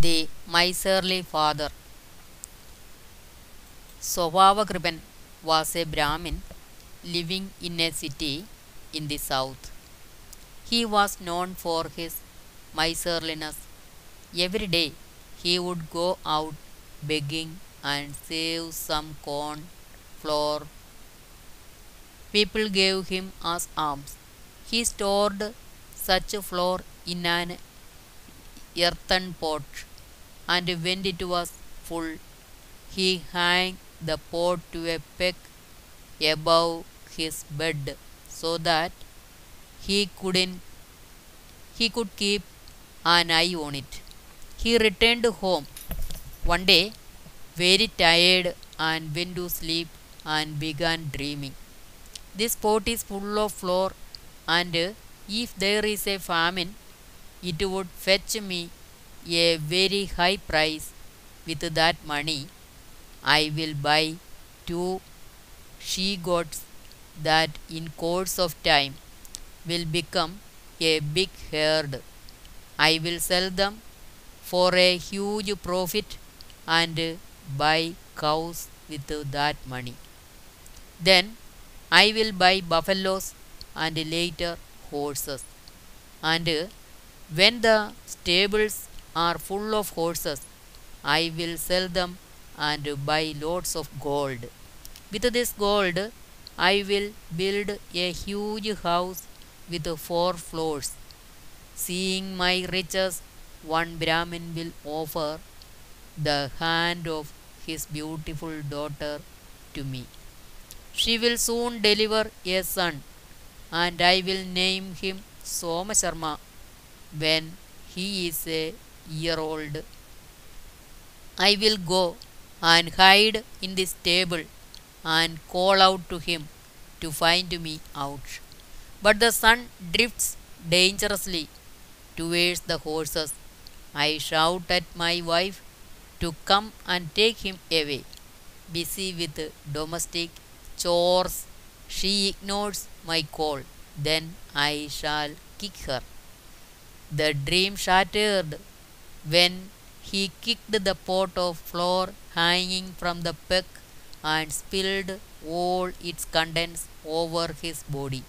The miserly father. Swabhavakripan was a Brahmin living in a city in the south. He was known for his miserliness. Every day he would go out begging and save some corn, flour. People gave him as alms. He stored such flour in an earthen pot, and when it was full, he hung the pot to a peg above his bed so that he couldn't he could keep an eye on it. He returned home one day very tired and went to sleep and began dreaming. This pot is full of flour, and if there is a famine, it would fetch me a very high price. With that money, I will buy two she goats that in course of time will become a big herd. I will sell them for a huge profit and buy cows with that money. Then I will buy buffaloes and later horses. And when the stables are full of horses, I will sell them and buy lots of gold. With this gold, I will build a huge house with four floors. Seeing my riches, one Brahmin will offer the hand of his beautiful daughter to me. She will soon deliver a son, and I will name him Soma Sharma when he is a year old. I will go and hide in the stable and call out to him to find me out. But the sun drifts dangerously towards the horses. I shout at my wife to come and take him away. Busy with domestic chores, she ignores my call. Then I shall kick her. The dream shattered when he kicked the pot of flour hanging from the peg and spilled all its contents over his body.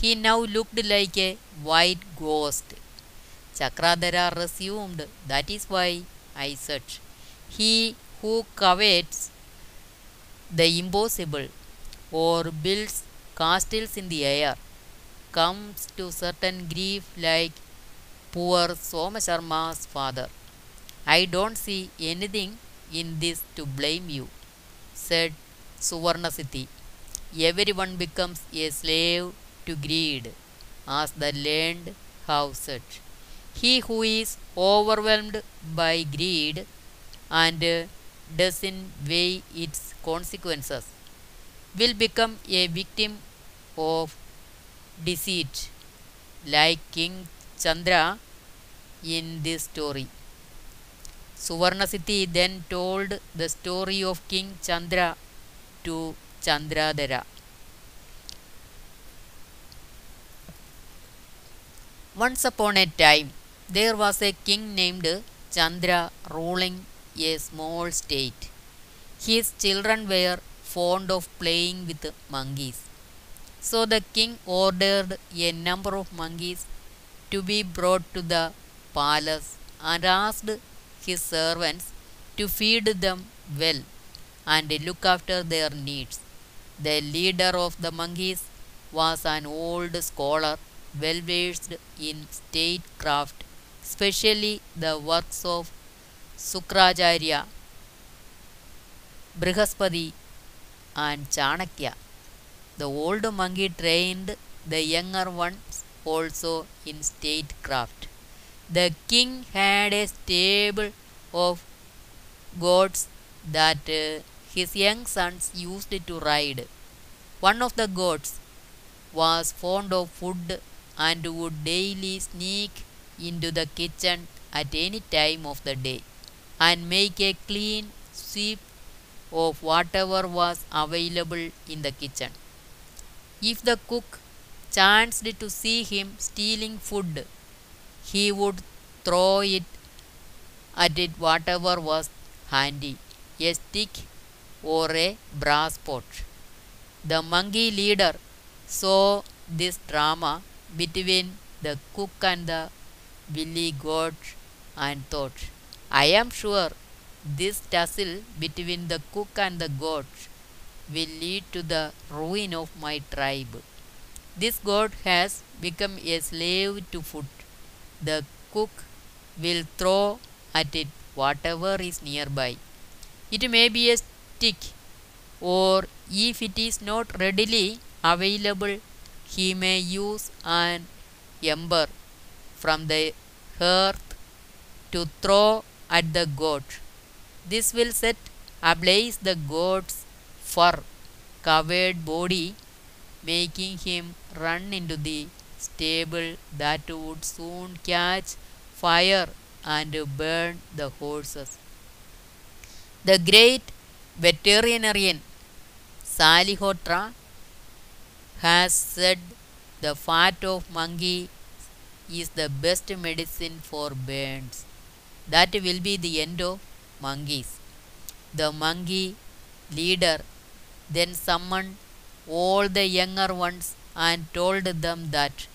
He now looked like a white ghost. Chakradhara resumed, That is why I said, He who covets the impossible or builds castles in the air comes to certain grief like poor Soma Sharma's father. I don't see anything in this to blame you, said Suvarnasiddhi. Everyone becomes a slave to greed, as the learned have said. He who is overwhelmed by greed and doesn't weigh its consequences will become a victim of deceit, like King Chandra in this story. Suvarnasiddhi then told the story of King Chandra to Chandradhara. Once upon a time, there was a king named Chandra ruling a small state. His children were fond of playing with monkeys. So the king ordered a number of monkeys to be brought to the palace and asked his servants to feed them well and look after their needs. The leader of the monkeys was an old scholar well versed in statecraft, especially the works of Sukracharya, Brihaspati, and Chanakya. The old monkey trained the younger ones also in statecraft. The king had a stable of goats that uh, his young sons used to ride. One of the goats was fond of food and would daily sneak into the kitchen at any time of the day and make a clean sweep of whatever was available in the kitchen. If the cook chanced to see him stealing food, he would throw it at it whatever was handy a stick or a brass pot. The monkey leader saw this drama between the cook and the willy goat and thought, I am sure this tussle between the cook and the goat will lead to the ruin of my tribe. This goat has become a slave to food. The cook will throw at it whatever is nearby. It may be a stick, or if it is not readily available, he may use an ember from the hearth to throw at the goat. This will set ablaze the goat's fur covered body, making him run into the stable that would soon catch fire and burn the horses. The great veterinarian Salihotra has said the fat of monkey is the best medicine for burns. That will be the end of monkeys. The monkey leader then summoned all the younger ones and told them that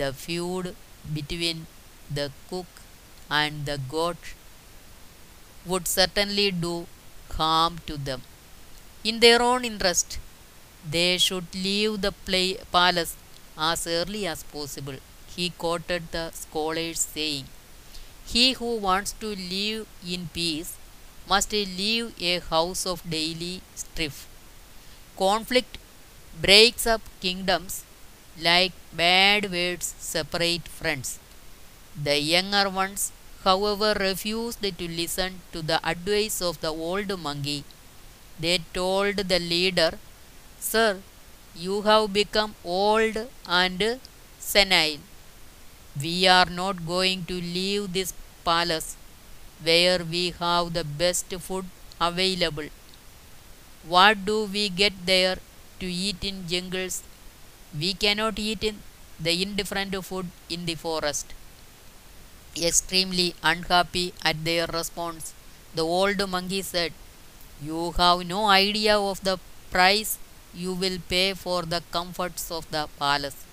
the feud between the cook and the goat would certainly do harm to them. In their own interest, they should leave the play palace as early as possible. He quoted the scholars saying, He who wants to live in peace must leave a house of daily strife. Conflict breaks up kingdoms like bad words separate friends. The younger ones, however, refused to listen to the advice of the old monkey. They told the leader, Sir, you have become old and senile. We are not going to leave this palace where we have the best food available. What do we get there to eat in jungles? We cannot eat in the indifferent food in the forest. Extremely unhappy at their response, the old monkey said, You have no idea of the price you will pay for the comforts of the palace.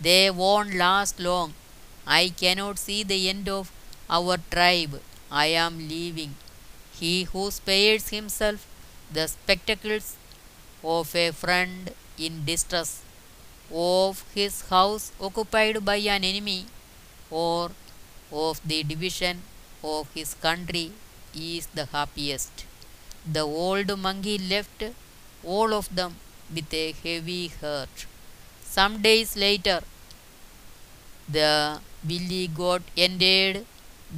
They won't last long. I cannot see the end of our tribe. I am leaving. He who spares himself the spectacles of a friend in distress, of his house occupied by an enemy, or of the division of his country is the happiest. The old monkey left all of them with a heavy heart. Some days later, the billy goat entered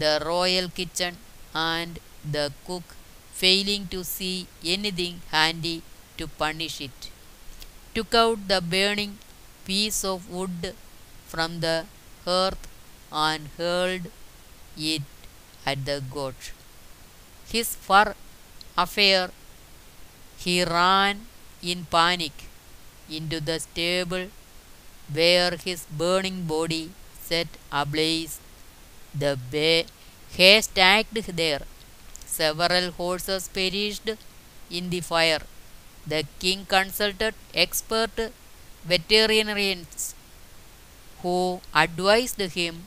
the royal kitchen and the cook, failing to see anything handy to punish it, took out the burning piece of wood from the hearth and hurled it at the goat. His fur affair, he ran in panic into the stable where his burning body set ablaze the bay hay stacked there. Several horses perished in the fire. The king consulted expert veterinarians who advised him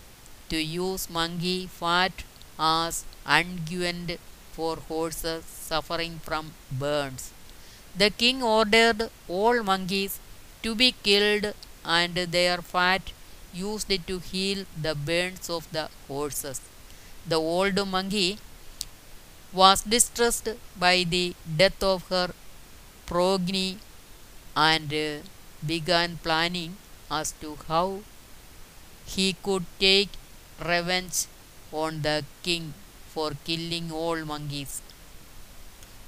to use monkey fat as unguent for horses suffering from burns. The king ordered all monkeys to be killed and their fat used to heal the burns of the horses. The old monkey was distressed by the death of her progeny and began planning as to how he could take revenge on the king for killing all monkeys.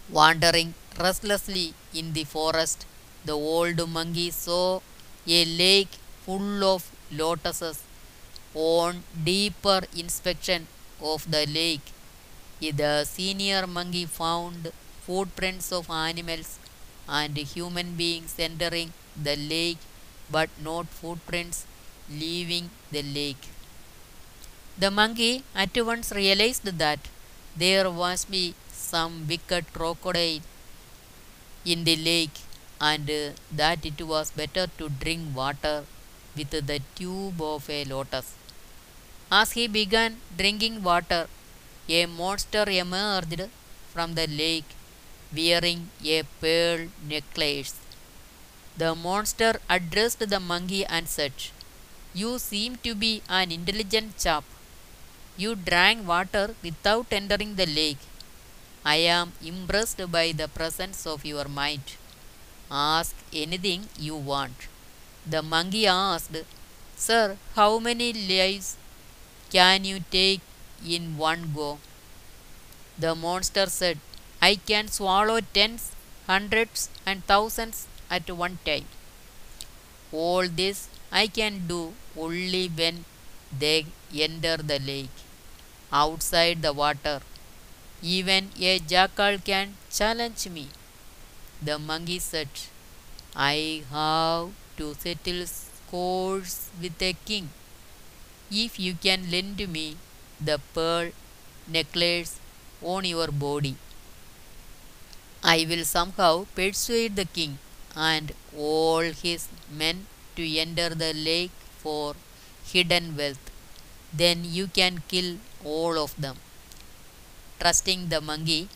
Wandering restlessly in the forest, the old monkey saw a lake full of lotuses. On deeper inspection of the lake, the senior monkey found footprints of animals and human beings entering the lake, but not footprints leaving the lake. The monkey at once realized that there must be some wicked crocodile in the lake and that it was better to drink water with the tube of a lotus. As he began drinking water, a monster emerged from the lake wearing a pearl necklace. The monster addressed the monkey and said, You seem to be an intelligent chap. You drank water without entering the lake. I am impressed by the presence of your mind. Ask anything you want. The monkey asked, Sir, how many lives can you take in one go? The monster said, I can swallow tens, hundreds, and thousands at one time. All this I can do only when they enter the lake. Outside the water, even a jackal can challenge me. The monkey said, I have to settle scores with a king. If you can lend me the pearl necklace on your body, I will somehow persuade the king and all his men to enter the lake for hidden wealth. Then you can kill all of them. Trusting the monkey,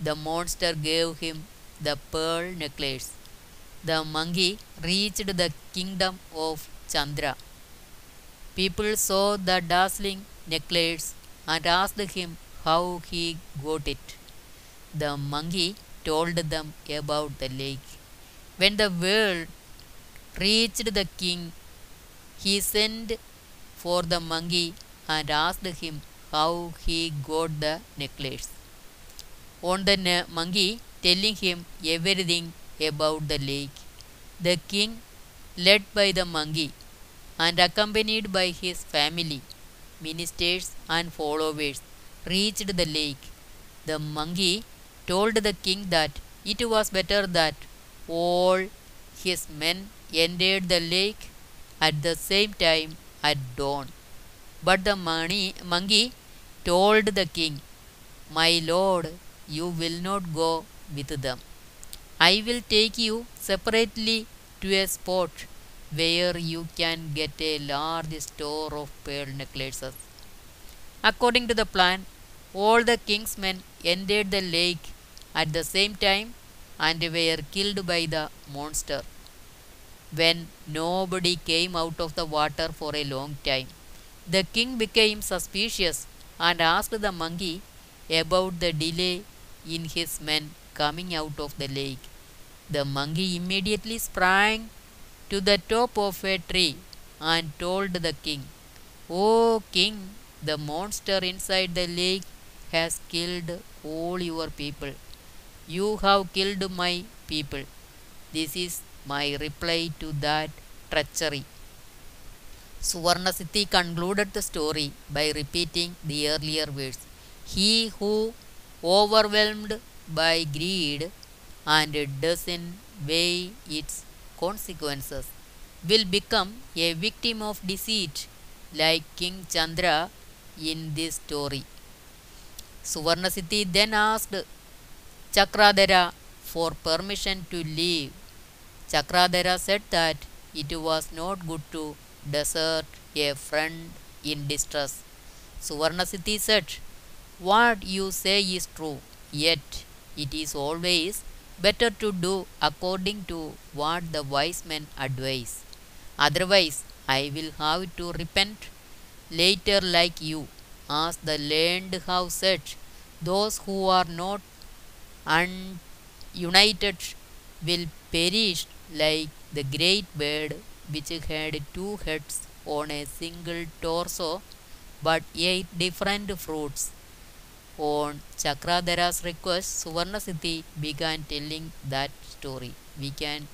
the monster gave him the pearl necklace. The monkey reached the kingdom of Chandra. People saw the dazzling necklace and asked him how he got it. The monkey told them about the lake. When the world reached the king, he sent for the monkey and asked him how he got the necklace. On the monkey telling him everything about the lake, the king, led by the monkey and accompanied by his family, ministers, and followers, reached the lake. The monkey told the king that it was better that all his men entered the lake at the same time at dawn. But the money, monkey told the king, My lord, you will not go with them. I will take you separately to a spot where you can get a large store of pearl necklaces. According to the plan, all the king's men entered the lake at the same time and were killed by the monster. When nobody came out of the water for a long time, the king became suspicious and asked the monkey about the delay in his men coming out of the lake. The monkey immediately sprang to the top of a tree and told the king, O king, the monster inside the lake has killed all your people. You have killed my people. This is my reply to that treachery. Suvarnasiddhi concluded the story by repeating the earlier words. He who, overwhelmed by greed and doesn't weigh its consequences, will become a victim of deceit like King Chandra in this story. Suvarnasiddhi then asked Chakradhara for permission to leave. Chakradhara said that it was not good to desert a friend in distress. Suvarnasiddhi said, What you say is true, yet it is always better to do according to what the wise men advise. Otherwise, I will have to repent later like you, as the learned have said. Those who are not united will perish like the great bird which had two heads on a single torso but ate different fruits. On Chakradhara's request, Suvarnasiddhi began telling that story. We can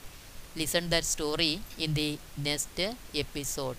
listen that story in the next episode.